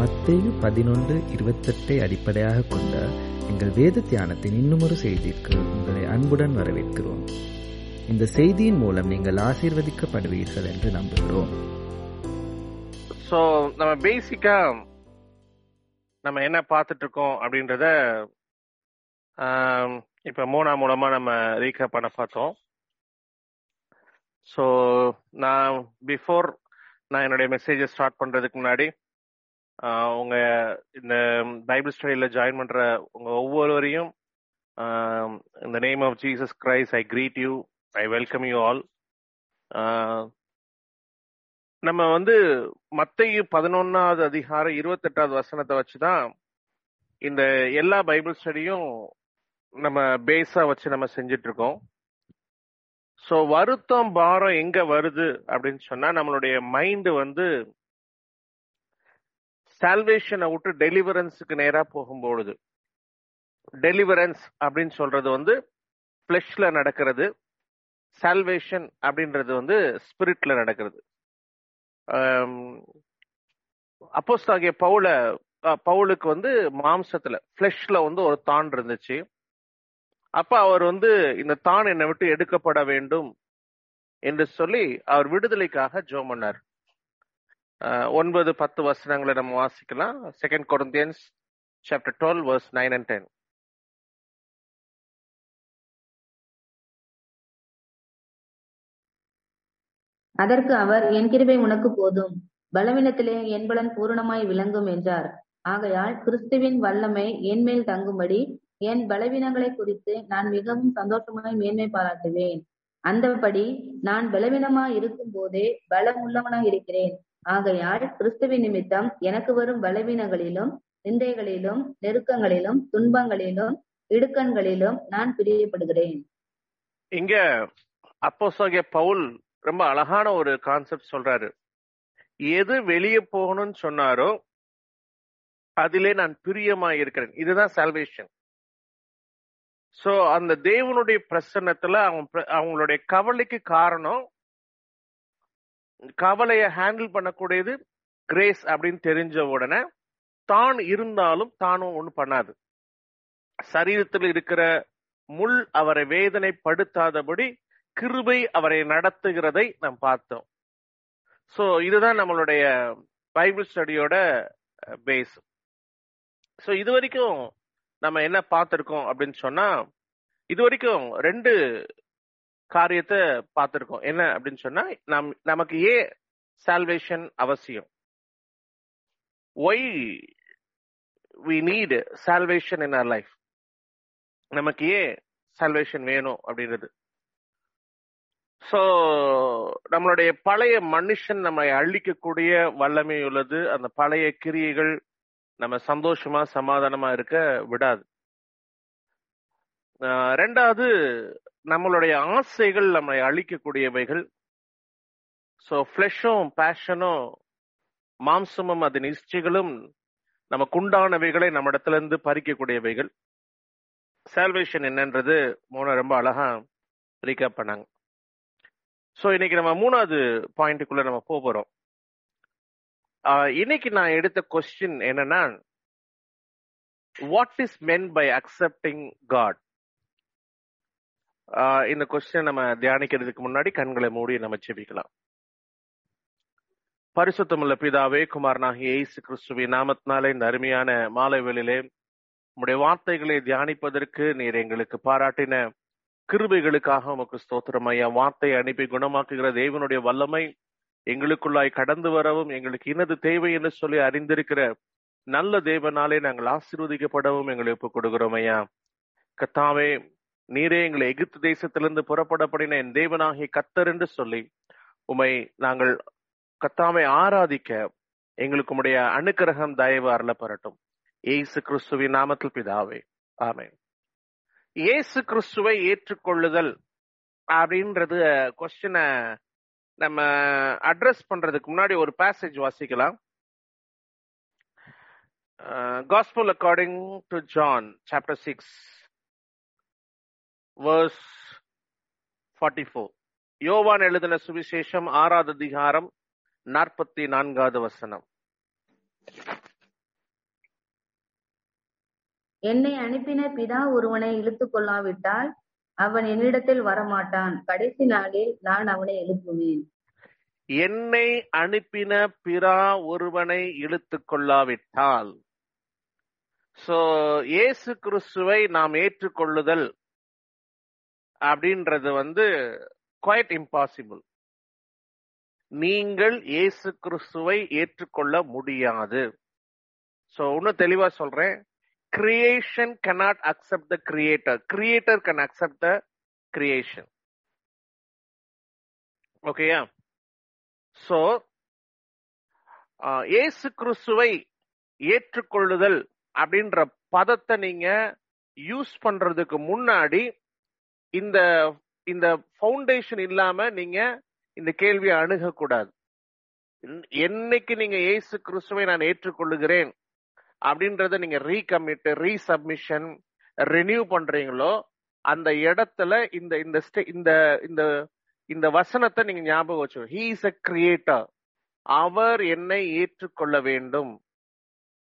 மத்தேயு பதினொன்று இருபத்தெட்டை அடிப்படையாக கொண்ட எங்கள் வேத தியானத்தின் இன்னுமொரு செய்திக்கு உங்களை அன்புடன் வரவேற்கிறோம். இந்த செய்தியின் மூலம் நீங்கள் ஆசீர்வதிக்கப்படுவீர்கள் என்று நம்புகிறோம். ஸோ நம்ம பேசிக்கா நம்ம என்ன பார்த்துட்டு இருக்கோம் அப்படின்றத இப்போ இப்ப மோனா மூலமா நம்ம ரீகேப் பண்ண பார்த்தோம். ஸோ நான் பிஃபோர் நான் என்னுடைய மெசேஜை ஸ்டார்ட் பண்றதுக்கு முன்னாடி உங்க இந்த பைபிள் ஸ்டடியில ஜாயின் பண்ற உங்க ஒவ்வொருவரையும் இந்த name of Jesus Christ I greet you I welcome you all நம்ம வந்து மத்தேயு பதினொன்னாவது அதிகாரம் இருபத்தெட்டாவது வசனத்தை வச்சுதான் இந்த எல்லா பைபிள் ஸ்டடியும் நம்ம பேஸா வச்சு நம்ம செஞ்சுட்டு இருக்கோம் ஸோ வருத்தம் பாரம் எங்க வருது அப்படின்னு சொன்னா நம்மளுடைய மைண்டு வந்து சால்வேஷனை விட்டு டெலிவரன்ஸுக்கு நேரா போகும்பொழுது டெலிவரன்ஸ் அப்படின்னு சொல்றது வந்து ஃபிளஷ்ல நடக்கிறது சால்வேஷன் அப்படின்றது வந்து ஸ்பிரிட்ல நடக்கிறது. அப்போஸ்தாகிய பவுல பவுலுக்கு வந்து மாம்சத்துல ஃபிளஷ்ல வந்து ஒரு தான் இருந்துச்சு. அப்ப அவர் வந்து இந்த தான் என்னை விட்டு எடுக்கப்பட வேண்டும் என்று சொல்லி அவர் விடுதலைக்காக ஜோம் பண்ணார். ஒன்பது பத்து வசனங்களை நம்ம வாசிக்கலாம். Second Corinthians chapter twelve verse nine and ten அதற்கு அவர் என் கிருபை உனக்கு போதும். பலவீனத்திலே என் பலன் பூரணமாய் விளங்கும் என்றார். ஆகையால் கிறிஸ்துவின் வல்லமை என் மேல் தங்கும்படி என் பலவீனங்களை குறித்து நான் மிகவும் சந்தோஷமாய் மேன்மை பாராட்டுவேன். அந்தபடி நான் பலவீனமாய் இருக்கும் போதே பலம் உள்ளவனாய் இருக்கிறேன். ஆகையால் கிறிஸ்துவின் நிமித்தம் எனக்கு வரும் பலவீனங்களிலும் நிந்தைகளிலும் நெருக்கங்களிலும் துன்பங்களிலும் இடுக்கண்களிலும் நான் பிரியப்படுகிறேன். இங்க அப்போஸ்தலனாகிய பவுல் ரொம்ப அழகான ஒரு கான்செப்ட் சொல்றாரு. எது வெளியே போகணும்னு சொன்னாரோ அதிலே நான் பிரியமா இருக்கிறேன். இதுதான் சால்வேஷன் சோ அந்த தேவனுடைய பிரசன்னத்துல அவங்க அவங்களுடைய கவலைக்கு காரணம் கவலையை ஹேண்டில் பண்ணக்கூடியது கிரேஸ் அப்படின்னு தெரிஞ்ச உடனே தான் இருந்தாலும் தானும் ஒன்றும் பண்ணாது. சரீரத்தில் இருக்கிற முள் அவரை வேதனைப்படுத்தாதபடி கிருபை அவரை நடத்துகிறதை நாம் பார்த்தோம். ஸோ இதுதான் நம்மளுடைய பைபிள் ஸ்டடியோட பேஸ் ஸோ இது வரைக்கும் நம்ம என்ன பார்த்துருக்கோம் அப்படின்னு சொன்னா இது வரைக்கும் ரெண்டு காரியத்தை பார்த்திருக்கோம். என்ன அப்படின்னு சொன்னா நம் நமக்கு ஏன் சால்வேஷன் அவசியம்? Why we need salvation in our life நமக்கு ஏன் சால்வேஷன் வேணும் அப்படின்றது. சோ நம்மளுடைய பழைய மனுஷன் நம்மை அழிக்கக்கூடிய வல்லமை உள்ளது. அந்த பழைய கிரியைகள் நம்ம சந்தோஷமா சமாதானமா இருக்க விடாது. ஆஹ் ரெண்டாவது நம்மளுடைய ஆசைகள் நம்மை அழிக்கக்கூடியவைகள். ஸோ ஃப்ளஷும் பேஷனும் மாம்சமும் அதன் இச்சைகளும் நமக்கு உண்டானவைகளை நம்ம இடத்துல இருந்து பறிக்கக்கூடியவைகள். சால்வேஷன் என்னன்றது மூணு ரொம்ப அழகா ரீகேப் பண்ணாங்க. ஸோ இன்னைக்கு நம்ம மூணாவது பாயிண்ட்டுக்குள்ள நம்ம போகிறோம் இன்னைக்கு நான் எடுத்த கொஸ்டின் என்னன்னா what is meant by accepting God இந்த கொஸ்டின் நம்ம தியானிக்கிறதுக்கு முன்னாடி கண்களை மூடி நம்ம செபிக்கலாம் பரிசுத்தமுள்ள பிதாவே குமாரனாகிய இயேசு கிறிஸ்துவி நாமத்தினாலே இந்த அருமையான மாலை வேளிலே உம்முடைய வார்த்தைகளை தியானிப்பதற்கு நீர் எங்களுக்கு பாராட்டின கிருபைகளுக்காக உமக்கு ஸ்தோத்திரம் ஐயா. வார்த்தை அனுப்பி குணமாக்குகிற தேவனுடைய வல்லமை எங்களுக்குள்ளாய் கடந்து வரவும் எங்களுக்கு இனது தேவை என்று சொல்லி அறிந்திருக்கிற நல்ல தேவனாலே நாங்கள் ஆசீர்வதிக்கப்படவும் எங்களை ஒப்புக் கொடுக்கிறோம் ஐயா. கத்தாவே நீரே எங்களை எகிப்து தேசத்திலிருந்து புறப்படப்படின என் தேவனாகிய கத்தர் என்று சொல்லி உமை நாங்கள் கத்தாமை ஆராதிக்க எங்களுக்கு உடைய அனுக்கிரகம் தயவு அருளப்பெறட்டும் ஏசு கிறிஸ்துவின் நாமத்தில் பிதாவே. ஆமென். இயேசு கிறிஸ்துவை ஏற்றுக்கொள்ளுதல் அப்படின்றது கொஸ்டினை நம்ம அட்ரஸ் பண்றதுக்கு முன்னாடி ஒரு பேசேஜ் வாசிக்கலாம். Gospel according to John chapter six verse forty four யோவான் எழுதின சுவிசேஷம் ஆறாவது அதிகாரம் நாற்பத்தி நான்காவது வசனம். என்னை அனுப்பின பிதா ஒருவனை இழுத்துக் கொள்ளாவிட்டால் அவன் என்னிடத்தில் வரமாட்டான். கடைசி நாளில் நான் அவனை எழுப்புவேன். என்னை அனுப்பின பிறா ஒருவனை இழுத்துக் கொள்ளாவிட்டால். சோ இயேசு கிறிஸ்துவை நாம் ஏற்றுக்கொள்ளுதல் அப்படின்றது வந்து குவைட் இம்பாசிபிள் நீங்கள் இயேசு கிறிஸ்துவை ஏற்றுக்கொள்ள முடியாது. சோ இன்னும் தெளிவா சொல்றேன். Creation cannot accept the creator creator can accept the creation ஓகேயா சோ இயேசு கிறிஸ்துவை ஏற்றுக்கொள்ளுதல் அப்படின்ற பதத்தை நீங்க யூஸ் பண்றதுக்கு முன்னாடி இந்த இந்த ஃபவுண்டேஷன் இல்லாம நீங்க இந்த கேள்வியை அணுகக்கூடாது. என்னைக்கு நீங்க இயேசு கிறிஸ்துவை நான் ஏற்றுக்கொள்ளுகிறேன் அப்படின்றத நீங்க ரீகமிட் ரீசப்மிஷன் ரினியூ பண்றீங்களோ அந்த இடத்துல இந்த இந்த இந்த இந்த இந்த வசனத்தை நீங்க ஞாபகம் வச்சு ஹீ இஸ் அ கிரியேட்டர் அவர் என்னை ஏற்றுக்கொள்ள வேண்டும்.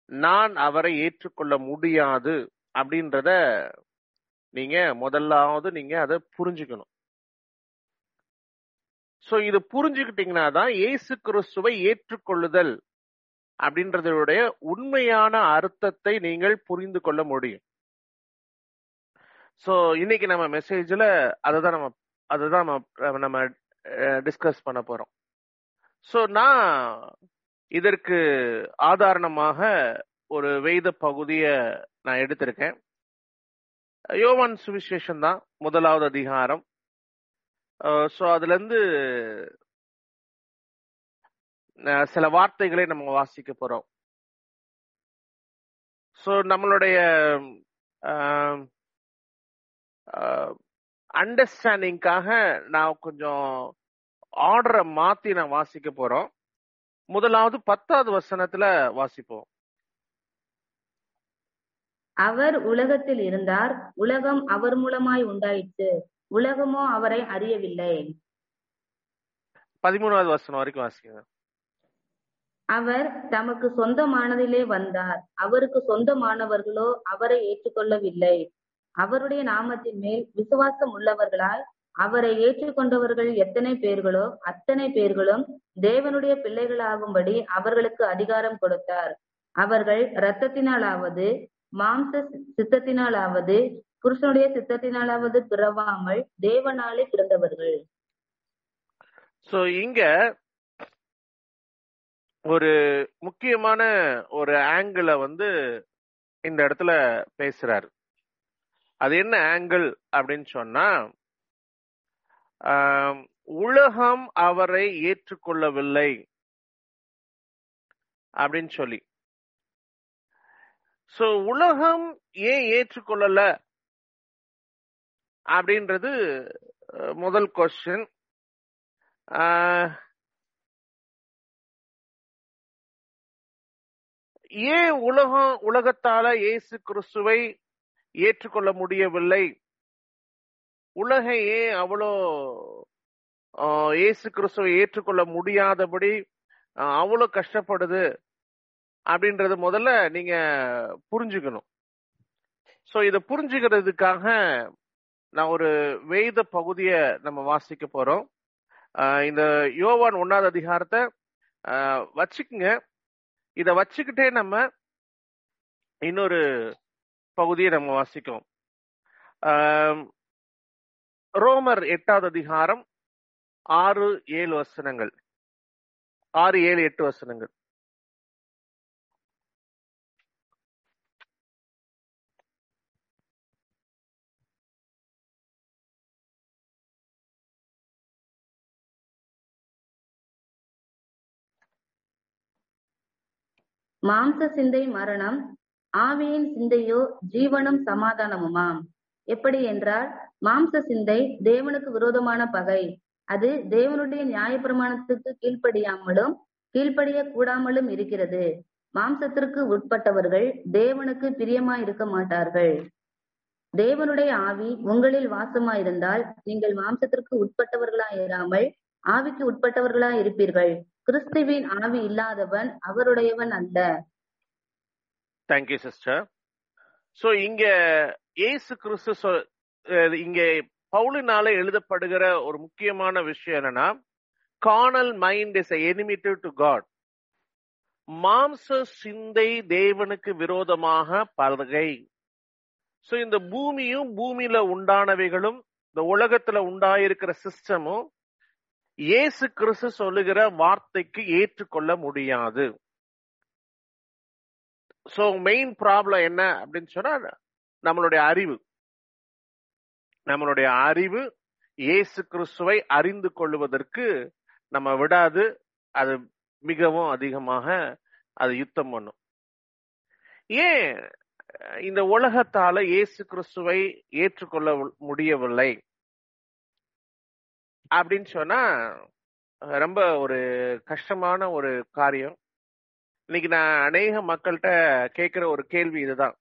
நான் அவரை ஏற்றுக்கொள்ள முடியாது அப்படின்றத நீங்க முதல்லாவது நீங்க அதை புரிஞ்சுக்கணும். சோ இது புரிஞ்சுக்கிட்டீங்கன்னா தான் இயேசு கிறிஸ்துவை ஏற்றுக்கொள்ளுதல் அப்படின்றதுடைய உண்மையான அர்த்தத்தை நீங்கள் புரிந்து கொள்ள முடியும். சோ இன்னைக்கு நம்ம மெசேஜ்ல அதுதான் நம்ம அதுதான் நம்ம நம்ம டிஸ்கஸ் பண்ண போறோம். சோ நான் இதற்கு ஆதாரணமாக ஒரு வேத பகுதியை நான் எடுத்திருக்கேன். யோவான் சுவிசேஷம் தான் முதலாவது அதிகாரம். ஸோ அதுல இருந்து சில வார்த்தைகளை நம்ம வாசிக்க போறோம். ஸோ நம்மளுடைய அண்டர்ஸ்டாண்டிங்காக நான் கொஞ்சம் ஆர்டரை மாத்தி நான் வாசிக்க போறோம். முதலாவது பத்தாவது வசனத்துல வாசிப்போம். அவர் உலகத்தில் இருந்தார். உலகம் அவர் மூலமாய் உண்டாயிற்று. உலகமோ அவரை அறியவில்லை. பதிமூணாவது வசனம் வரைக்கும் வாசிங்க. அவர் தமக்கு சொந்தமானதிலே வந்தார். அவருக்கு சொந்தமானவர்களோ அவரை ஏற்றுக்கொள்ளவில்லை. அவருடைய நாமத்தின் மேல் விசுவாசம் உள்ளவர்களாய் அவரை ஏற்றுக்கொண்டவர்கள் எத்தனை பேர்களோ அத்தனை பேர்களும் தேவனுடைய பிள்ளைகளாகும்படி அவர்களுக்கு அதிகாரம் கொடுத்தார். அவர்கள் இரத்தத்தினாலாவது மாம்ச சித்தத்தினாலாவது புருஷனுடைய சித்தத்தினாலாவது பிறவாமல் தேவனாலே பிறந்தவர்கள். சோ இங்க ஒரு முக்கியமான ஒரு ஆங்கிள வந்து இந்த இடத்துல பேசுறாரு. அது என்ன ஆங்கிள் அப்படின்னு சொன்னா உலகம் அவரை ஏற்றுக்கொள்ளவில்லை அப்படின்னு சொல்லி. சோ உலகம் ஏன் ஏற்றுக்கொள்ளல? அப்படின்றது முதல் கொஸ்டின் ஏன் உலகம் உலகத்தால இயேசு கிறிஸ்துவை ஏற்றுக்கொள்ள முடியவில்லை? உலகம் ஏன் அவ்வளோ இயேசு கிறிஸ்துவை ஏற்றுக்கொள்ள முடியாதபடி அவ்வளோ கஷ்டப்படுது? அப்படின்றது முதல்ல நீங்க புரிஞ்சுக்கணும். சோ இத புரிஞ்சுக்கிறதுக்காக நான் ஒரு வேத பகுதியை நம்ம வாசிக்க போறோம். இந்த யோவான் ஒன்னாவது அதிகாரத்தை வச்சுக்குங்க. இத வச்சுக்கிட்டே நம்ம இன்னொரு பகுதியை நம்ம வாசிக்கிறோம் ரோமர் எட்டாவது அதிகாரம் ஆறு ஏழு வசனங்கள். ஆறு ஏழு எட்டு வசனங்கள். மாம்ச சிந்தை மரணம் ஆவியின் சிந்தையோ ஜீவனும் சமாதானமுமாம். எப்படி என்றால் மாம்ச சிந்தை தேவனுக்கு விரோதமான பகை. அது தேவனுடைய நியாயப்பிரமாணத்துக்கு கீழ்ப்படியாமலும் கீழ்ப்படிய கூடாமலும் இருக்கிறது. மாம்சத்திற்கு உட்பட்டவர்கள் தேவனுக்கு பிரியமா இருக்க மாட்டார்கள். தேவனுடைய ஆவி உங்களில் வாசமாயிருந்தால் நீங்கள் மாம்சத்திற்கு உட்பட்டவர்களா இராமல் ஆவிக்கு உட்பட்டவர்களா இருப்பீர்கள் கிறிஸ்துவின் ஆவி இல்லாதவன் அவருடையவன் அல்ல. தேங்க்யூ சிஸ்டர் சோ இங்க இயேசு கிறிஸ்து இங்க பவுலினால எழுதப்படுகிற ஒரு முக்கியமான விஷயம் என்னன்னா carnal mind is enmity to God மாம்ச சிந்தை தேவனுக்கு விரோதமாக பலகை. சோ இந்த பூமியும் பூமியில உண்டானவைகளும் இந்த உலகத்துல உண்டாயிருக்கிற சிஸ்டமும் இயேசு கிறிஸ்து சொல்லுகிற வார்த்தைக்கு ஏற்றுக்கொள்ள முடியாது. சோ மெயின் ப்ராப்ளம் என்ன அப்படின்னு சொன்னா நம்மளுடைய அறிவு. நம்மளுடைய அறிவு இயேசு கிறிஸ்துவை அறிந்து கொள்வதற்கு நம்ம விடாது அது மிகவும் அதிகமாக அது யுத்தம் பண்ணும். ஏன்? இந்த உலகத்தால இயேசு கிறிஸ்துவை ஏற்றுக்கொள்ள முடியவில்லை. அப்படின்னு சொன்னா ரொம்ப ஒரு கஷ்டமான ஒரு காரியம். இன்னைக்கு நான் அநேக மக்கள்கிட்ட கேட்கிற ஒரு கேள்வி இதுதான்.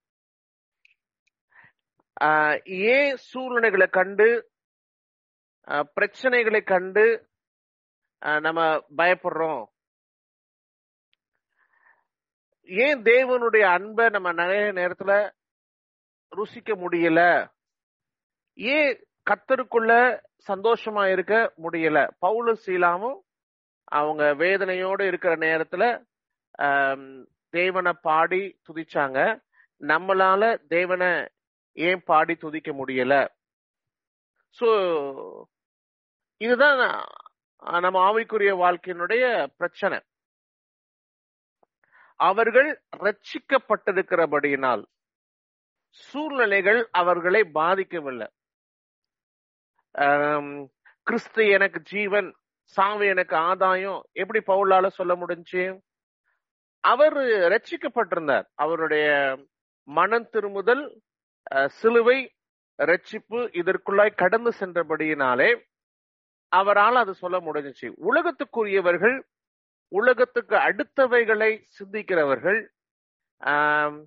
ஆஹ் ஏன் சூழ்நிலைகளை கண்டு பிரச்சனைகளை கண்டு நம்ம பயப்படுறோம்? ஏன் தேவனுடைய அன்பை நம்ம நிறைய நேரத்துல ருசிக்க முடியல? ஏன் கத்தருக்குள்ள சந்தோஷமா இருக்க முடியல. பவுல சீலாமும் அவங்க வேதனையோடு இருக்கிற நேரத்துல தேவனை பாடி துதிச்சாங்க. நம்மளால தேவனை ஏன் பாடி துதிக்க முடியல? சோ இதுதான் நம்ம ஆவிக்குரிய வாழ்க்கையினுடைய பிரச்சனை. அவர்கள் ரட்சிக்கப்பட்டிருக்கிறபடியினால் சூழ்நிலைகள் அவர்களை பாதிக்கவில்லை. கிறிஸ்து எனக்கு ஜீவன் சாவு எனக்கு ஆதாயம். எப்படி பவுலால சொல்ல முடிஞ்சு? அவர் ரட்சிக்கப்பட்டிருந்தார். அவருடைய மனம் திருமுதல் சிலுவை ரட்சிப்பு இதற்குள்ளாய் கடந்து சென்றபடியினாலே அவரால் அது சொல்ல முடிஞ்சிச்சு. உலகத்துக்குரியவர்கள் உலகத்துக்கு அடுத்தவைகளை சிந்திக்கிறவர்கள் ஆஹ்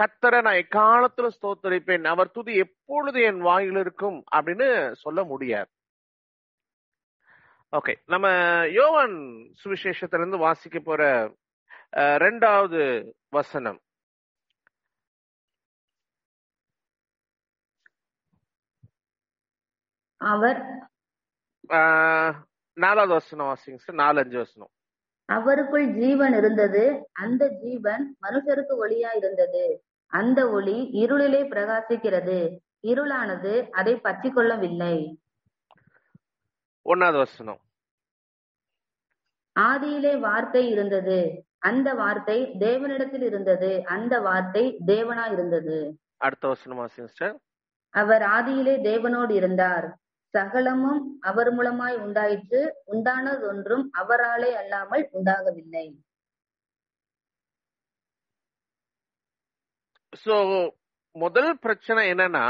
கத்தரை நான் எக்காலத்துல ஸ்தோத்தரிப்பேன். அவர் துதி எப்பொழுது என் வாயில் இருக்கும் அப்படின்னு சொல்ல முடியாது. ஓகே நம்ம யோவான் சுவிசேஷத்திலிருந்து வாசிக்க போற ரெண்டாவது வசனம். அவர் நாலாவது வசனம் வாசிங்க சார் நாலு அஞ்சு வசனம். அவருக்குள் ஜீவன் இருந்தது அந்த ஜீவன் மனுஷருக்கு ஒளியா இருந்தது. அந்த ஒளி இருளிலே பிரகாசிக்கிறது. இருளானது அதை பற்றிக் கொள்ளவில்லை. ஒன்னாவது வசனம். ஆதியிலே வார்த்தை இருந்தது. அந்த வார்த்தை தேவனிடத்தில் இருந்தது. அந்த வார்த்தை தேவனா இருந்தது. அடுத்த வசனம் சார் அவர் ஆதியிலே தேவனோடு இருந்தார். சகலமும் அவர் மூலமாய் உண்டாயிற்று. உண்டானதொன்றும் அவராலே அல்லாமல் உண்டாகவில்லை. சோ முதல் பிரச்சனை என்னன்னா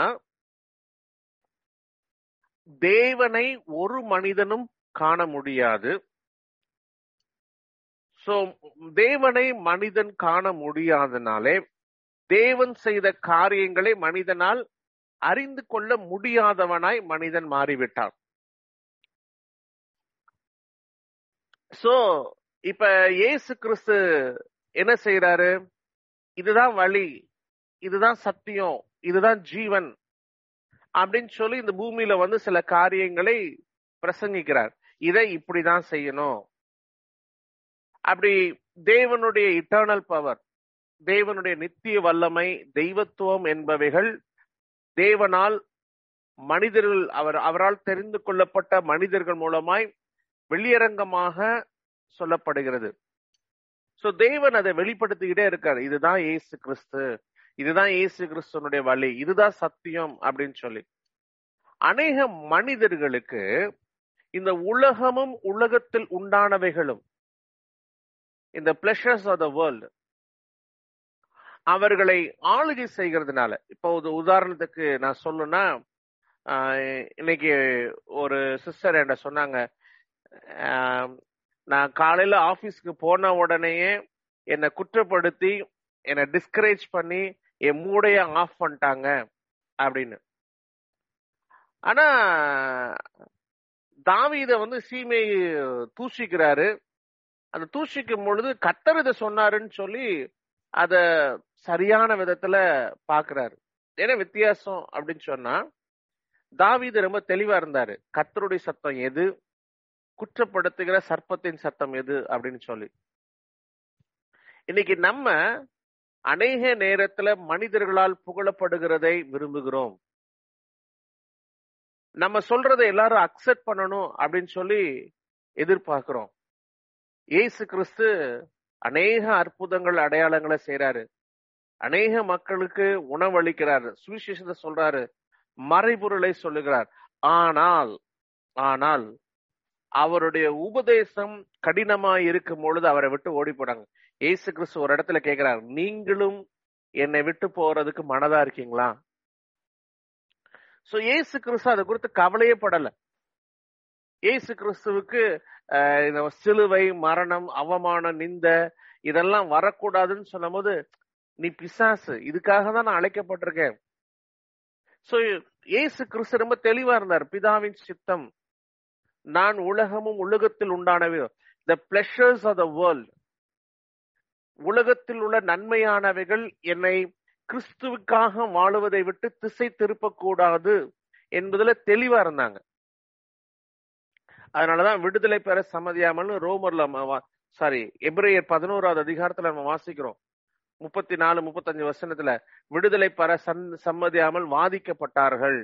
தேவனை ஒரு மனிதனும் காண முடியாது. சோ தேவனை மனிதன் காண முடியாதனாலே தேவன் செய்த காரியங்களை மனிதனால் அறிந்து கொள்ள முடியாதவனாய் மனிதன் மாறிவிட்டான் சோ இப்ப இயேசு கிறிஸ்து என்ன செய்யறாரு இதுதான் வழி. இதுதான் சத்தியம் இதுதான் ஜீவன் அப்படின்னு சொல்லி இந்த பூமியில வந்து சில காரியங்களை பிரசங்கிக்கிறார். இதை இப்படிதான் செய்யணும். அப்படி தேவனுடைய இட்டர்னல் பவர் தேவனுடைய நித்திய வல்லமை தெய்வத்துவம் என்பவைகள் தேவனால் மனிதர்கள் அவர் அவரால் தெரிந்து கொள்ளப்பட்ட மனிதர்கள் மூலமாய் வெளியரங்கமாக சொல்லப்படுகிறது. சோ தேவன் அதை வெளிப்படுத்திக்கிட்டே இருக்காரு. இதுதான் ஏசு கிறிஸ்து. இதுதான் இயேசு கிறிஸ்துவனுடைய வழி இதுதான் சத்தியம் அப்படின்னு சொல்லி. அநேக மனிதர்களுக்கு இந்த உலகமும் உலகத்தில் உண்டானவைகளும் இந்த பிளஷர்ஸ் ஆஃப் த வேர்ல்டு அவர்களை ஆளுகை செய்கிறதுனால இப்போ ஒரு உதாரணத்துக்கு நான் சொல்லுன்னா இன்னைக்கு ஒரு சிஸ்டர் என்கிட்ட சொன்னாங்க நான் காலையில ஆபீஸ்க்கு போன உடனேயே என்னை குற்றப்படுத்தி என்னை டிஸ்கரேஜ் பண்ணி என் மூடைய ஆஃப் பண்ணிட்டாங்க அப்படின்னு. ஆனா தாவீத வந்து சீமை தூசிக்கிறாரு. அந்த தூசிக்கும் பொழுது கத்தர் இதை சொன்னாருன்னு சொல்லி அத சரியான விதத்துல பாக்குறாரு என்ன வித்தியாசம் அப்படின்னு சொன்னா தாவீது ரொம்ப தெளிவா இருந்தாரு. கத்தருடைய சத்தம் எது? குற்றப்படுத்துகிற சர்ப்பத்தின் சத்தம் எது? அப்படின்னு சொல்லி. இன்னைக்கு நம்ம அநேக நேரத்துல மனிதர்களால் புகழப்படுகிறதை விரும்புகிறோம். நம்ம சொல்றதை எல்லாரும் அக்செப்ட் பண்ணணும் அப்படின்னு சொல்லி எதிர்பார்க்கிறோம். இயேசு கிறிஸ்து அநேக அற்புதங்கள் அடையாளங்களை செய்யறாரு அநேக மக்களுக்கு உணவளிக்கிறாரு. சுவிசேஷத்தை சொல்றாரு மறைபொருளை சொல்லுகிறார். ஆனால் ஆனால் அவருடைய உபதேசம் கடினமா இருக்கும் பொழுது அவரை விட்டு ஓடி போனாங்க. ஏசு கிறிஸ்து ஒரு இடத்துல கேக்குறாரு நீங்களும் என்னை விட்டு போறதுக்கு மனதா இருக்கீங்களா? சோ ஏசு கிறிஸ்து அதை குறித்து கவலையே படல. ஏசு கிறிஸ்துவுக்கு இந்த சிலுவை மரணம் அவமானம் நிந்த இதெல்லாம் வரக்கூடாதுன்னு சொல்லும் போது நீ பிசாசு இதுக்காக தான் நான் அழைக்கப்பட்டிருக்கேன். சோ ஏசு கிறிஸ்து ரொம்ப தெளிவா இருந்தார் பிதாவின் சித்தம் நான் உலகமும் உலகத்தில் உண்டானவை the pleasures of the world உலகத்தில் உள்ள நன்மையானவைகள் என்னை கிறிஸ்துவுக்காக வாழுவதை விட்டு திசை திருப்பக்கூடாது என்பதுல தெளிவா இருந்தாங்க. அதனாலதான் விடுதலை பெற சம்மதியாமல் ரோமர்ல சாரி எப்ரேயர் பதினோராவது அதிகாரத்துல நம்ம வாசிக்கிறோம். முப்பத்தி நாலு முப்பத்தஞ்சு வருஷத்துல விடுதலை பெற சம்மதியாமல் வாதிக்கப்பட்டார்கள்.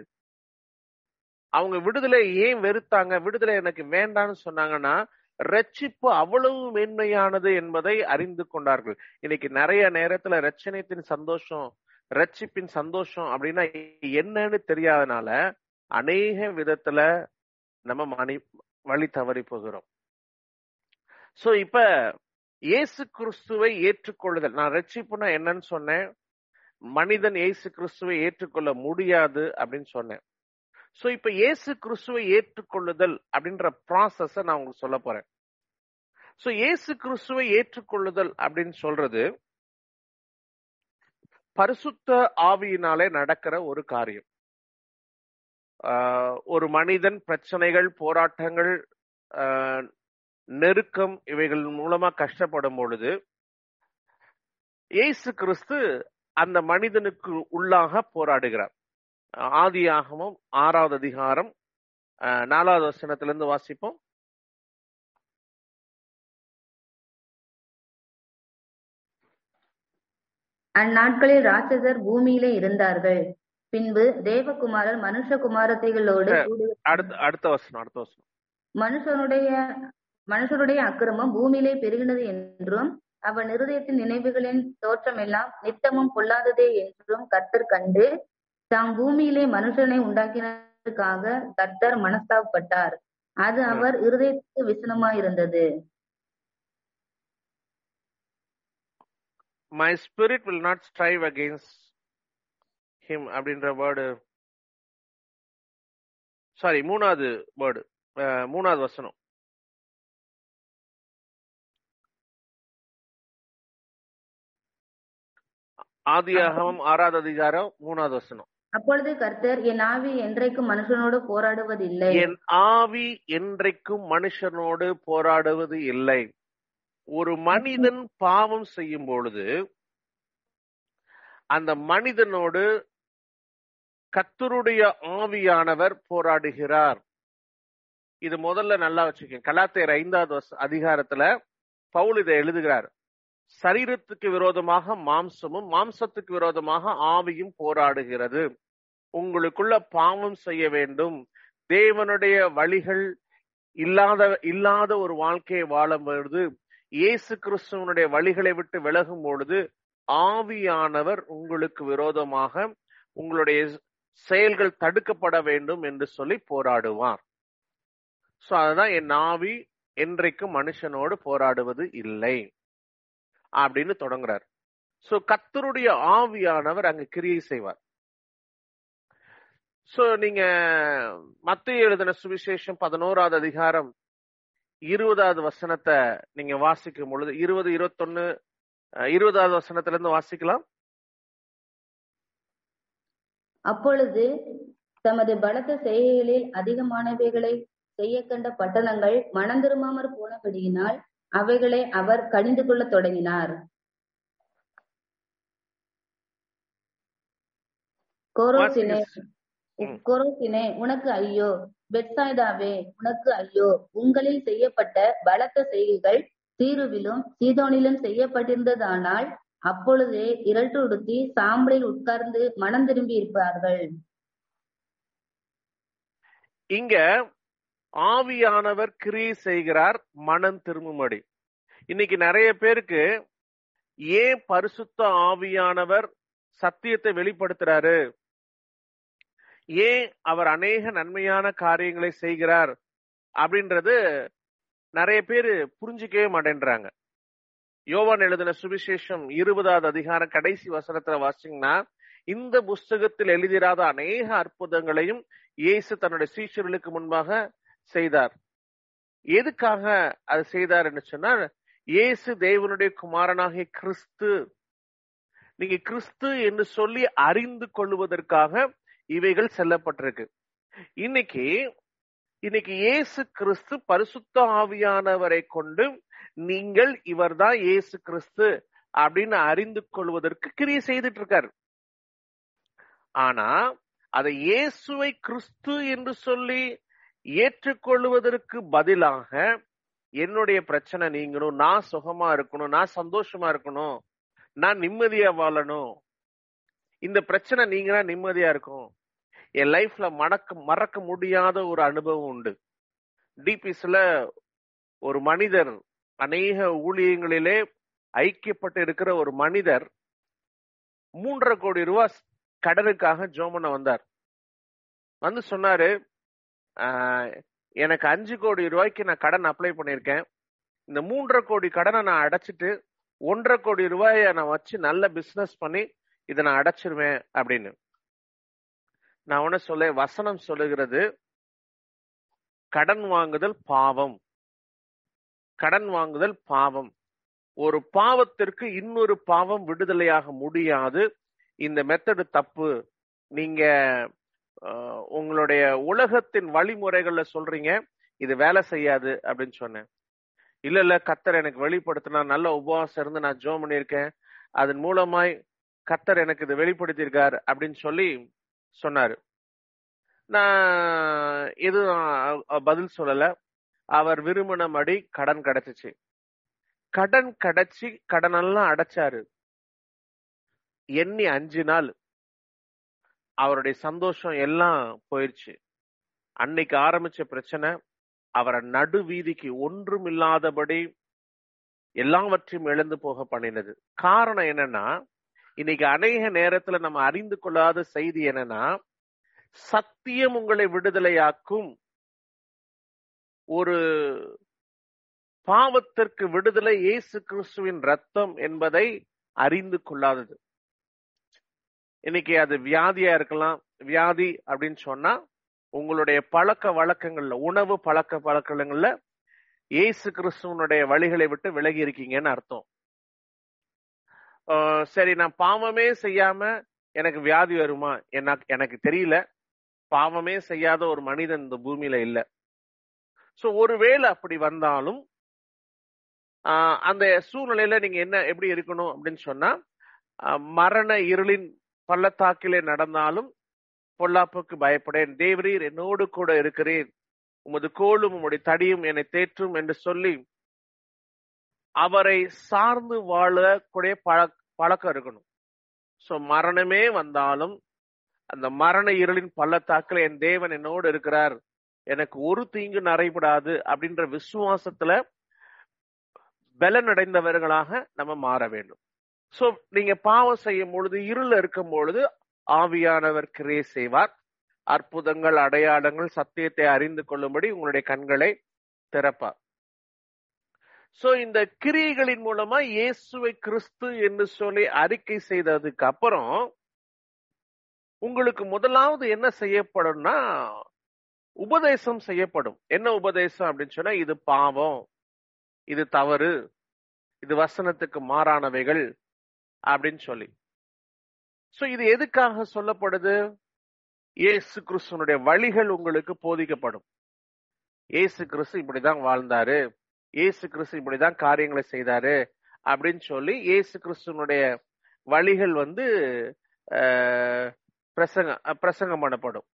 அவங்க விடுதலை ஏன் வெறுத்தாங்க? விடுதலை எனக்கு வேண்டான்னு சொன்னாங்கன்னா ரட்சிப்பு அவ்வளவு மேன்மையானது என்பதை அறிந்து கொண்டார்கள். இன்னைக்கு நிறைய நேரத்துல ரட்சணத்தின் சந்தோஷம் ரட்சிப்பின் சந்தோஷம் அப்படின்னா என்னன்னு தெரியாதனால அநேக விதத்துல நம்ம மணி வழி தவறி போகிறோம். சோ இப்ப இயேசு கிறிஸ்துவை ஏற்றுக்கொள்ளுதல். நான் ரட்சிப்புனா என்னன்னு சொன்னேன். மனிதன் இயேசு கிறிஸ்துவை ஏற்றுக்கொள்ள முடியாது அப்படின்னு சொன்னேன். சோ இப்ப இயேசு கிறிஸ்துவை ஏற்றுக்கொள்ளுதல் அப்படின்ற ப்ராசஸ நான் உங்களுக்கு சொல்ல போறேன். சோ இயேசு கிறிஸ்துவை ஏற்றுக்கொள்ளுதல் அப்படின்னு சொல்றது பரிசுத்த ஆவியினாலே நடக்கிற ஒரு காரியம். ஒரு மனிதன் பிரச்சனைகள் போராட்டங்கள் நெருக்கம் இவைகள் மூலமா கஷ்டப்படும் பொழுது இயேசு கிறிஸ்து அந்த மனிதனுக்கு உள்ளாக போராடுகிறார். ஆதியாகமும் ஆறாவது அதிகாரம் நாலாவது வசனத்திலிருந்து வாசிப்போம். அந்நாட்களில் ராட்சசர் பூமியிலே இருந்தார்கள். பின்பு தேவகுமாரர் மனுஷகுமாரத்தைகளோடு அடுத்த அடுத்த வசனம் அடுத்த வசனம். மனுஷனுடைய மனுஷருடைய அக்கிரமம் பூமியிலே பெருகினது என்றும் அவன் இருதயத்தின் நினைவுகளின் தோற்றம் எல்லாம் நித்தமும் பொல்லாததே என்றும் கர்த்தர் கண்டு தாம் பூமியிலே மனுஷனை உண்டாக்கினதற்காக கர்த்தர் மனஸ்தாபப்பட்டார். அது அவர் இருதயத்துக்கு விசனமாயிருந்தது. My spirit will not strive against him அப்படின்ற வேர்டு சாரி மூணாவது வேர்டு மூணாவது வசனம். ஆதியாகமம் ஆறாவது அதிகாரம் மூணாவது வசனம். அப்பொழுது கர்த்தர் என் ஆவி என்றைக்கும் மனுஷனோடு போராடுவதில்லை. என் ஆவி என்றைக்கும் மனுஷனோடு போராடுவது இல்லை. ஒரு மனிதன் பாவம் செய்யும் பொழுது அந்த மனிதனோடு கத்தருடைய ஆவியானவர் போராடுகிறார். இது முதல்ல நல்லா வச்சுக்கேன் கலாத்தேர் ஐந்தாவது அதிகாரத்துல பவுல் இதை எழுதுகிறார். சரீரத்துக்கு விரோதமாக மாம்சமும் மாம்சத்துக்கு விரோதமாக ஆவியும் போராடுகிறது. உங்களுக்குள்ள பாவம் செய்ய வேண்டும். தேவனுடைய வழிகள் இல்லாத இல்லாத ஒரு வாழ்க்கையை வாழும் பொழுது இயேசு கிறிஸ்துவனுடைய வழிகளை விட்டு விலகும் பொழுது ஆவியானவர் உங்களுக்கு விரோதமாக உங்களுடைய செயல்கள் தடுக்கப்பட வேண்டும் என்று சொல்லி போராடுவார். சோ அதுதான் என் ஆவி என்றைக்கும் மனுஷனோடு போராடுவது இல்லை அப்படின்னு தொடங்குறார். சோ கத்தருடைய ஆவியானவர் அங்கு கிரியை செய்வார். சோ நீங்க மத்திய எழுதின சுவிசேஷம் பதினோராவது அதிகாரம் இருபதாவது வசனத்தை நீங்க வாசிக்கும் பொழுது இருபது இருபத்தொன்னு இருபதாவது வசனத்துல இருந்து வாசிக்கலாம் அப்பொழுது தமது பலத்த செய்கைகளில் அதிகமானவைகளை செய்ய கண்ட பட்டணங்கள் மனம் திரும்பாமற் போனபடியினால் அவைகளை அவர் கடிந்து கொள்ள தொடங்கினார் கோரோசினே. கோரோசினே உனக்கு ஐயோ பெட்சாய்தாவே உனக்கு ஐயோ. உங்களில் செய்யப்பட்ட பலத்த செய்கைகள் தீருவிலும் சீதோனிலும் செய்யப்பட்டிருந்ததானால் அப்பொழுதே இரட்டு உடுத்தி சாம்பலில் உட்கார்ந்து மனம் திரும்பி இருப்பார்கள் இங்க ஆவியானவர் கிரியை செய்கிறார் மனம் திரும்பும்படி. இன்னைக்கு நிறைய பேருக்கு ஏன் பரிசுத்த ஆவியானவர் சத்தியத்தை வெளிப்படுத்துறாரு? ஏன் அவர் அநேக நன்மையான காரியங்களை செய்கிறார் அப்படின்றது நிறைய பேர் புரிஞ்சுக்கவே மாட்டேன்றாங்க. யோவான் எழுதின சுவிசேஷம் இருபதாவது அதிகாரம் கடைசி வசனத்துல வாசிங்கன்னா இந்த புஸ்தகத்தில் எழுதிராத அநேக அற்புதங்களையும் இயேசு தன்னுடைய சீஷர்களுக்கு முன்பாக செய்தார். எதுக்காக அது செய்தார் என்று சொன்னால் இயேசு தேவனுடைய குமாரனாகிய கிறிஸ்து நீங்க கிறிஸ்து என்று சொல்லி அறிந்து கொள்வதற்காக இவைகள் செல்லப்பட்டிருக்கு. இன்னைக்கு இன்னைக்கு இயேசு கிறிஸ்து பரிசுத்த ஆவியானவரை கொண்டு நீங்கள் இவர்தான் இயேசு கிறிஸ்து அப்படின்னு அறிந்து கொள்வதற்கு கிரியை செய்துட்டு இருக்காரு ஆனா அதை இயேசுவை கிறிஸ்து என்று சொல்லி ஏற்றுக்கொள்வதற்கு பதிலாக என்னுடைய பிரச்சனை நீங்கணும் நான் சுகமா இருக்கணும் நான் சந்தோஷமா இருக்கணும் நான் நிம்மதியா வாழணும் இந்த பிரச்சனை நீங்கன்னா நிம்மதியா இருக்கும். என் லைஃப்ல மறக்க மறக்க முடியாத ஒரு அனுபவம் உண்டு. டிபிஸ்ல ஒரு மனிதர் அநேக ஊழியங்களிலே ஐக்கியப்பட்டு இருக்கிற ஒரு மனிதர் மூன்றரை கோடி ரூபாய் கடனுக்காக ஜோமன வந்தார். வந்து சொன்னாரு எனக்கு அஞ்சு கோடி ரூபாய்க்கு நான் கடன் அப்ளை பண்ணியிருக்கேன். இந்த மூன்றரை கோடி கடனை நான் அடைச்சிட்டு ஒன்றரை கோடி ரூபாயை நான் வச்சு நல்ல பிசினஸ் பண்ணி இதை நான் அடைச்சிருவேன் அப்படின்னு. நான் உன சொல்ல வசனம் சொல்லுகிறது கடன் வாங்குதல் பாவம். கடன் வாங்குதல் பாவம். ஒரு பாவத்திற்கு இன்னொரு பாவம் விடுதலையாக முடியாது. இந்த மெத்தடு தப்பு. நீங்க உங்களுடைய உலகத்தின் வழிமுறைகள்ல சொல்றீங்க இது வேலை செய்யாது அப்படின்னு சொன்னேன். இல்ல இல்ல கத்தர் எனக்கு வெளிப்படுத்தினா நல்ல உபவாசம் இருந்து நான் ஜோ பண்ணியிருக்கேன். அதன் மூலமாய் கத்தர் எனக்கு இதை வெளிப்படுத்தியிருக்கார் அப்படின்னு சொல்லி சொன்னாரு. நான் எதுவும் பதில் சொல்லல. அவர் விரும்பினபடி கடன் கிடைச்சிச்சு. கடன் கிடைச்சி கடனெல்லாம் அடைச்சாரு. எண்ணி அஞ்சு நாள் அவருடைய சந்தோஷம் எல்லாம் போயிருச்சு. அன்னைக்கு ஆரம்பிச்ச பிரச்சனை அவரை நடு வீதிக்கு ஒன்றும் இல்லாதபடி எல்லாவற்றையும் எழுந்து போக பண்ணினது. காரணம் என்னன்னா இன்னைக்கு அநேக நேரத்துல நம்ம அறிந்து கொள்ளாத செய்தி என்னன்னா சத்தியம் உங்களை விடுதலையாக்கும். ஒரு பாவத்திற்கு விடுதலை இயேசு கிறிஸ்துவின் ரத்தம் என்பதை அறிந்து கொள்ளாதது. இன்னைக்கு அது வியாதியா இருக்கலாம். வியாதி அப்படின்னு சொன்னா உங்களுடைய பழக்க வழக்கங்கள்ல உணவு பழக்க வழக்கங்கள்ல இயேசு கிறிஸ்துவனுடைய வழிகளை விட்டு விலகி இருக்கீங்கன்னு அர்த்தம். சரி நான் பாவமே செய்யாம எனக்கு வியாதி வருமா? எனக்கு எனக்கு தெரியல. பாவமே செய்யாத ஒரு மனிதன் இந்த பூமியில இல்ல. சோ ஒருவேளை அப்படி வந்தாலும் ஆஹ் அந்த சூழ்நிலையில நீங்க என்ன எப்படி இருக்கணும் அப்படின்னு சொன்னா மரண இருளின் பள்ளத்தாக்கிலே நடந்தாலும் பொல்லாப்புக்கு பயப்படேன். தேவரீர் என்னோடு கூட இருக்கிறேன் உமது கோலும் உம்முடைய தடியும் என்னை தேற்றும் என்று சொல்லி அவரை சார்ந்து வாழக்கூடிய பழக் பழக்கம் இருக்கணும். சோ மரணமே வந்தாலும் அந்த மரண இருளின் பள்ளத்தாக்கில் என் தேவன் என்னோடு இருக்கிறார். எனக்கு ஒரு தீங்கு நடைபடாது அப்படின்ற விசுவாசத்துல பலனடைந்தவர்களாக நம்ம மாற வேண்டும். சோ நீங்க பாவம் செய்யும் பொழுது இருள் இருக்கும் பொழுது ஆவியானவர் கிரே செய்வார். அற்புதங்கள் அடையாளங்கள் சத்தியத்தை அறிந்து கொள்ளும்படி உங்களுடைய கண்களை திறப்பார். சோ இந்த கிரியைகளின் மூலமா இயேசுவை கிறிஸ்து என்று சொல்லி அறிக்கை செய்ததுக்கு அப்புறம் உங்களுக்கு முதலாவது என்ன செய்யப்படும்னா உபதேசம் செய்யப்படும். என்ன உபதேசம் அப்படின்னு சொன்னா இது பாவம் இது தவறு இது வசனத்துக்கு மாறானவைகள் அப்படின்னு சொல்லி. சோ இது எதுக்காக சொல்லப்படுது? இயேசு கிறிஸ்துவனுடைய வழிகள் உங்களுக்கு போதிக்கப்படும். இயேசு கிறிஸ்து இப்படிதான் வாழ்ந்தாரு. இயேசு கிறிஸ்து இப்படிதான் காரியங்களை செய்தாரு அப்படின்னு சொல்லி இயேசு கிறிஸ்துனுடைய வழிகள் வந்து பிரசங்க பிரசங்கம் பண்ணப்படும்.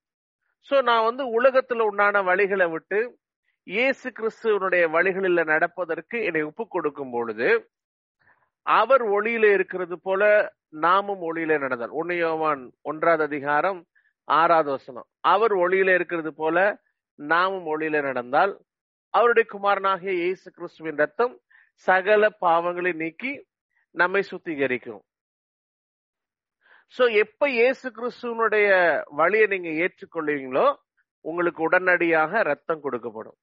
சோ நான் வந்து உலகத்துல உண்டான வழிகளை விட்டு இயேசு கிறிஸ்துவனுடைய வழிகளில் நடப்பதற்கு என்னை ஒப்பு கொடுக்கும் பொழுது அவர் ஒளியில இருக்கிறது போல நாமும் ஒளியில நடந்தார். உன்னையோவான் ஒன்றாவது அதிகாரம் ஆறாவது வசனம். அவர் ஒளியில இருக்கிறது போல நாமும் ஒளியில நடந்தால் அவருடைய குமாரனாகிய இயேசு கிறிஸ்துவின் ரத்தம் சகல பாவங்களை நீக்கி நம்மை சுத்திகரிக்கும். சோ எப்ப இயேசு கிறிஸ்துவனுடைய வழியை நீங்க ஏற்றுக்கொள்வீங்களோ உங்களுக்கு உடனடியாக ரத்தம் கொடுக்கப்படும்.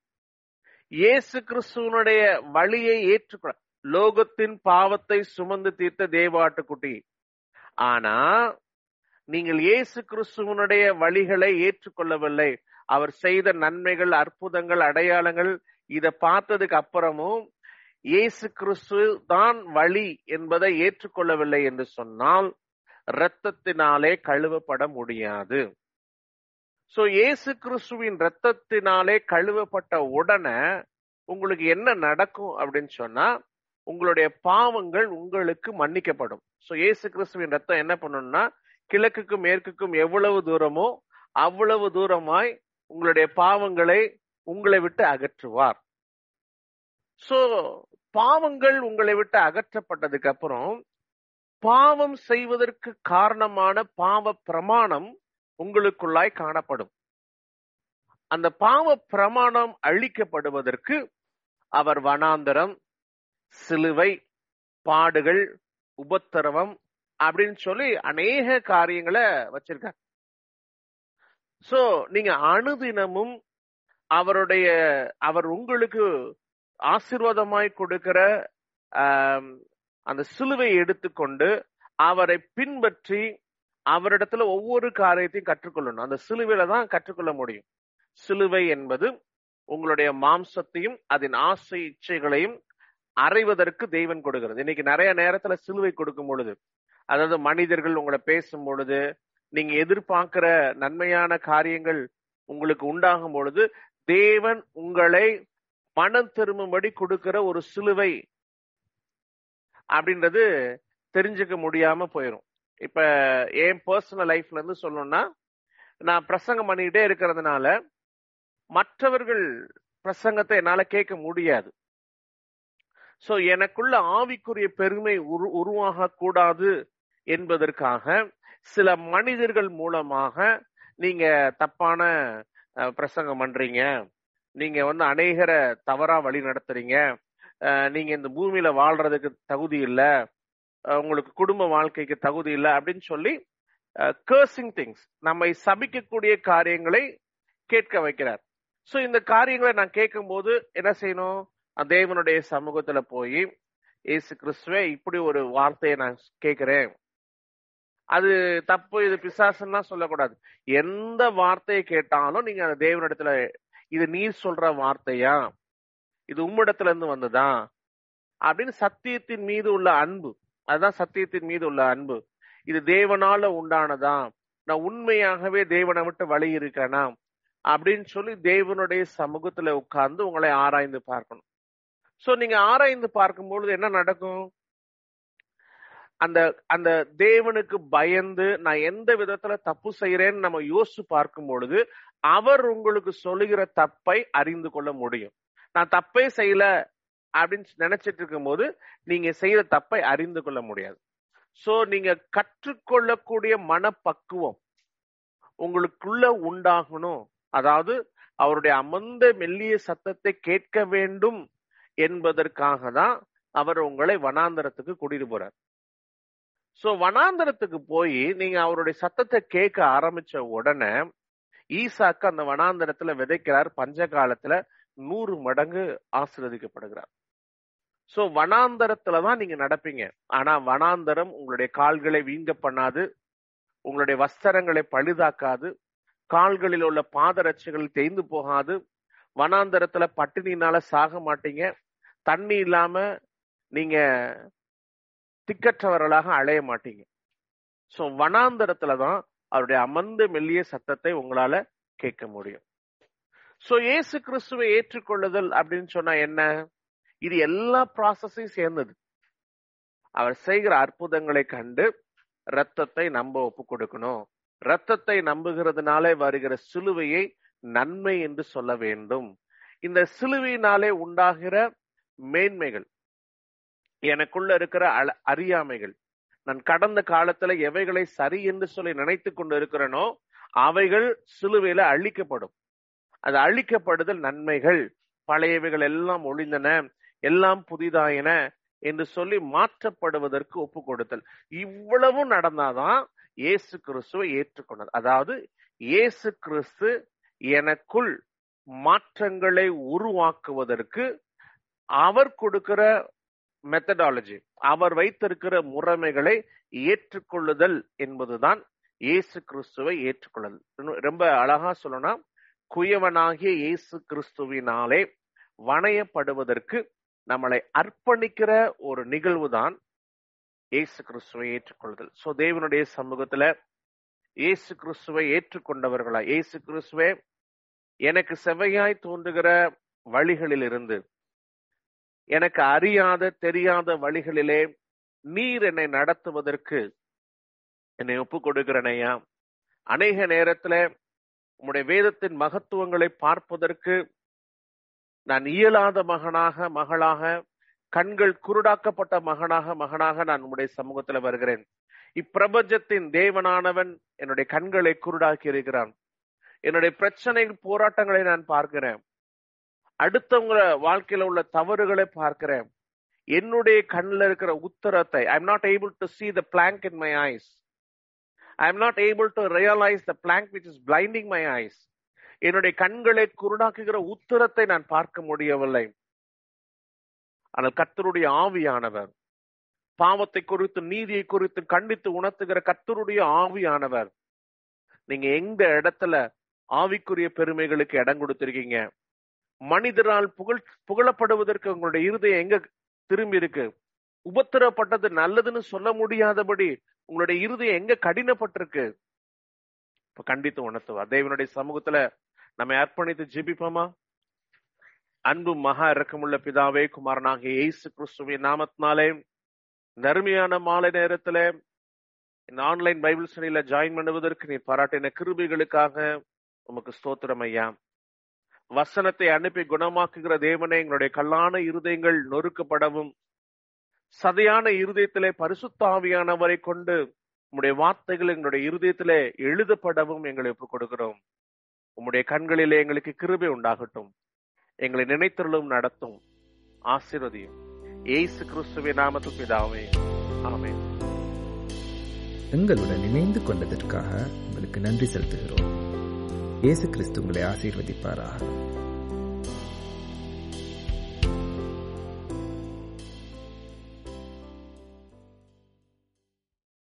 இயேசு கிறிஸ்துவனுடைய வழியை ஏற்றுக்கொள்ள லோகத்தின் பாவத்தை சுமந்து தீர்த்த தேவாட்டுக்குட்டி. ஆனா நீங்கள் இயேசு கிறிஸ்துவனுடைய வழிகளை ஏற்றுக்கொள்ளவில்லை. அவர் செய்த நன்மைகள் அற்புதங்கள் அடையாளங்கள் இதை பார்த்ததுக்கு அப்புறமும் இயேசு கிறிஸ்து தான் வழி என்பதை ஏற்றுக்கொள்ளவில்லை என்று சொன்னால் இரத்தத்தினாலே கழுவப்பட முடியாது. சோ இயேசு கிறிஸ்துவின் ரத்தத்தினாலே கழுவப்பட்ட உடனே உங்களுக்கு என்ன நடக்கும் அப்படின்னு சொன்னா உங்களுடைய பாவங்கள் உங்களுக்கு மன்னிக்கப்படும். சோ இயேசு கிறிஸ்துவின் ரத்தம் என்ன பண்ணணும்னா கிழக்குக்கும் மேற்குக்கும் எவ்வளவு தூரமோ அவ்வளவு தூரமாய் உங்களுடைய பாவங்களை உங்களை விட்டு அகற்றுவார். சோ பாவங்கள் உங்களை விட்டு அகற்றப்பட்டதுக்கு அப்புறம் பாவம் செய்வதற்கு காரணமான பாவ பிரமாணம் உங்களுக்குள்ளாய் காணப்படும். அந்த பாவ பிரமாணம் அழிக்கப்படுவதற்கு அவர் வனாந்தரம் சிலுவை பாடுகள் உபத்திரவம் அப்படின்னு சொல்லி அநேக காரியங்களை வச்சிருக்கார். சோ நீங்க அனுதினமும் அவருடைய அவர் உங்களுக்கு ஆசீர்வாதமாய் கொடுக்கிற அந்த சிலுவை எடுத்துக்கொண்டு அவரை பின்பற்றி அவரிடத்துல ஒவ்வொரு காரியத்தையும் கற்றுக்கொள்ளணும். அந்த சிலுவையில தான் கற்றுக்கொள்ள முடியும். சிலுவை என்பது உங்களுடைய மாம்சத்தையும் அதன் ஆசை இச்சைகளையும் அறைவதற்கு தெய்வன் கொடுக்கிறது. இன்னைக்கு நிறைய நேரத்துல சிலுவை கொடுக்கும் பொழுது அதாவது மனிதர்கள் உங்களை பேசும் பொழுது நீங்க எதிர்பார்க்கிற நன்மையான காரியங்கள் உங்களுக்கு உண்டாகும் பொழுது தேவன் உங்களை மனம் திரும்பும்படி கொடுக்கிற ஒரு சிலுவை அப்படின்றது தெரிஞ்சுக்க முடியாம போயிடும் இப்ப என் பர்சனல் லைஃப்ல இருந்து சொல்லணும்னா நான் பிரசங்கம் பண்ணிக்கிட்டே இருக்கிறதுனால மற்றவர்கள் பிரசங்கத்தை என்னால கேட்க முடியாது. சோ எனக்குள்ள ஆவிக்குரிய பெருமை உரு உருவாக கூடாது என்பதற்காக சில மனிதர்கள் மூலமாக நீங்க தப்பான பிரசங்கம் பண்றீங்க. நீங்க வந்து அநேகரை தவறா வழி நடத்துறீங்க. நீங்க இந்த பூமியில வாழ்றதுக்கு தகுதி இல்ல. உங்களுக்கு குடும்ப வாழ்க்கைக்கு தகுதி இல்லை அப்படின்னு சொல்லி கேர்சிங் திங்ஸ் நம்மை சபிக்கக்கூடிய காரியங்களை கேட்க வைக்கிறார். ஸோ இந்த காரியங்களை நான் கேட்கும்போது என்ன செய்யணும்? அந்த தேவனுடைய சமூகத்துல போய் இயேசு கிறிஸ்துவே இப்படி ஒரு வார்த்தையை நான் கேட்கிறேன். அது தப்பு இது பிசாசுன்னா சொல்லக்கூடாது. எந்த வார்த்தையை கேட்டாலும் நீங்க அந்த தேவனிடத்துல இது நீர் சொல்ற வார்த்தையா? இது உம்மிடத்துல இருந்து வந்ததா? அப்படின்னு சத்தியத்தின் மீது உள்ள அன்பு. அதுதான் சத்தியத்தின் மீது உள்ள அன்பு. இது தேவனால உண்டானதா? நான் உண்மையாகவே தேவனை விட்டு வழி இருக்கேனா அப்படின்னு சொல்லி தேவனுடைய சமூகத்துல உட்கார்ந்து உங்களை ஆராய்ந்து பார்க்கணும். சோ நீங்க ஆராய்ந்து பார்க்கும் பொழுது என்ன நடக்கும்? அந்த அந்த தேவனுக்கு பயந்து நான் எந்த விதத்துல தப்பு செய்யறேன்னு நம்ம யோசிச்சு பார்க்கும் பொழுது அவர் உங்களுக்கு சொல்லுகிற தப்பை அறிந்து கொள்ள முடியும். நான் தப்பே செய்யல அப்படின்னு நினைச்சிட்டு இருக்கும்போது நீங்க செய்த தப்பை அறிந்து கொள்ள முடியாது. சோ நீங்க கற்றுக்கொள்ளக்கூடிய மனப்பக்குவம் உங்களுக்குள்ள உண்டாகணும். அதாவது அவருடைய அமர்ந்த மெல்லிய சத்தத்தை கேட்க வேண்டும் என்பதற்காக தான் அவர் உங்களை வனாந்தரத்துக்கு கூட்டிட்டு போறார். சோ வனாந்தரத்துக்கு போய் நீங்க அவருடைய சத்தத்தை கேட்க ஆரம்பிச்ச உடனே ஈசாக்கு அந்த வனாந்தரத்துல விதைக்கிறார். பஞ்ச காலத்துல நூறு மடங்கு ஆசிர்வதிக்கப்படுகிறார். சோ வனாந்தரத்துலதான் நீங்க நடப்பீங்க. ஆனா வனாந்தரம் உங்களுடைய கால்களை வீங்க பண்ணாது உங்களுடைய வஸ்திரங்களை பழுதாக்காது கால்களில் உள்ள பாதரட்சைகள் தேய்ந்து போகாது வனாந்தரத்துல பட்டினினால சாக மாட்டீங்க. தண்ணி இல்லாம நீங்க திக்கற்றவர்களாக அலைய மாட்டீங்க. ஸோ வனாந்தரத்துல தான் அவருடைய அமர்ந்து மெல்லிய சத்தத்தை உங்களால கேட்க முடியும். ஸோ இயேசு கிறிஸ்துவை ஏற்றுக்கொள்ளுதல் அப்படின்னு சொன்னா என்ன? இது எல்லா ப்ராசஸையும் சேர்ந்தது. அவர் செய்கிற அற்புதங்களை கண்டு ரத்தத்தை நம்ப ஒப்பு கொடுக்கணும். ரத்தத்தை நம்புகிறதுனாலே வருகிற சிலுவையை நன்மை என்று சொல்ல வேண்டும். இந்த சிலுவையினாலே உண்டாகிற மேன்மைகள் எனக்குள்ள இருக்கிற அல- அறியாமைகள். நான் கடந்த காலத்துல எவைகளை சரி என்று சொல்லி நினைத்து கொண்டு இருக்கிறேனோ அவைகள் சிலுவையில அழிக்கப்படும். அது அழிக்கப்படுதல் நன்மைகள். பழையவைகள் எல்லாம் ஒளிந்தன எல்லாம் புதிதாயின என்று சொல்லி மாற்றப்படுவதற்கு ஒப்பு கொடுத்தல். இவ்வளவு நடந்தாதான் இயேசு கிறிஸ்துவை ஏற்றுக்கொண்டது. அதாவது இயேசு கிறிஸ்து எனக்குள் மாற்றங்களை உருவாக்குவதற்கு அவர் கொடுக்கிற மெத்தடாலஜி அவர் வைத்திருக்கிற முறைமைகளை ஏற்றுக்கொள்ளுதல் என்பதுதான் இயேசு கிறிஸ்துவை ஏற்றுக்கொள்ளுதல். ரொம்ப அழகா சொல்லணும்னா குயவனாகிய இயேசு கிறிஸ்துவினாலே வணையப்படுவதற்கு நம்மளை அர்ப்பணிக்கிற ஒரு நிகழ்வு தான் இயேசு கிறிஸ்துவை ஏற்றுக்கொள்ளுதல். சோ தேவனுடைய சமூகத்துல இயேசு கிறிஸ்துவை ஏற்றுக்கொண்டவர்களா? இயேசு கிறிஸ்துவே எனக்கு செவ்வையாய் தோன்றுகிற வழிகளில் இருந்து எனக்கு அறியாத தெரியாத வழிகளிலே நீர் என்னை நடத்துவதற்கு என்னை ஒப்பு கொடுக்கிறனையா அநேக நேரத்துல உம்முடைய வேதத்தின் மகத்துவங்களை பார்ப்பதற்கு நான் இயலாத மகனாக மகளாக கண்கள் குருடாக்கப்பட்ட மகனாக மகனாக நான் உம்முடைய சமூகத்துல வருகிறேன். இப்பிரபஞ்சத்தின் தேவனானவன் என்னுடைய கண்களை குருடாக்கி இருக்கிறான். என்னுடைய பிரச்சனை போராட்டங்களை நான் பார்க்கிறேன். அடுத்தவங்க வாழ்க்கையில உள்ள தவறுகளை பார்க்கிறேன். என்னுடைய கண்ணில் இருக்கிற உத்தரத்தை I am not able to see the plank in my eyes I am not able to realise the plank which is blinding my eyes என்னுடைய கண்களை குருடாக்குகிற உத்தரத்தை நான் பார்க்க முடியவில்லை. ஆனால் கத்தருடைய ஆவியானவர் பாவத்தை குறித்து நீதியை குறித்து கண்டித்து உணர்த்துகிற கத்தருடைய ஆவியானவர் நீங்க எந்த இடத்துல ஆவிக்குரிய பெருமைகளுக்கு இடம் கொடுத்திருக்கீங்க? மனிதரால் புகழ் புகழப்படுவதற்கு உங்களுடைய இருதயம் எங்க திரும்பி இருக்கு? உபத்திரப்பட்டது நல்லதுன்னு சொல்ல முடியாதபடி உங்களுடைய இருதயம் எங்க கடினப்பட்டிருக்கு? இப்ப கண்டித்து உணர்த்துவா. தேவனுடைய சமூகத்துல நம்ம அர்ப்பணித்து ஜெபிப்போமா? அன்பு மகா இரக்கமுள்ள பிதாவே குமாரனாகிய இயேசு கிறிஸ்துவின் நாமத்தினாலே இந்த அருமையான மாலை நேரத்துல இந்த ஆன்லைன் பைபிள் ஸ்டடியில ஜாயின் பண்ணுவதற்கு நீ பாராட்டின கிருபிகளுக்காக உமக்கு ஸ்தோத்திரம் ஐயா. வசனத்தை அனுப்பி குணமாக்குகிற தேவனே எங்களுடைய கல்லான இருதயங்கள் நொறுக்கப்படவும். சதையான இருதயத்திலே பரிசுத்தாவியானவரை கொண்டு உம்முடைய வார்த்தைகள் எங்களுடைய இருதயத்திலே எழுதப்படவும் எங்களை ஒப்புக் கொடுக்கிறோம். உம்முடைய கண்களிலே எங்களுக்கு கிருபை உண்டாகட்டும். எங்களை நினைத்தருளும் நடத்தும். ஆசீர்வதியும். ஏசு கிறிஸ்துவின் நாமத்து பிதாவே. ஆமே எங்களுடன் இணைந்து கொண்டதற்காக உங்களுக்கு நன்றி செலுத்துகிறோம். இயேசு கிறிஸ்து உங்களை ஆசீர்வதிப்பாராக.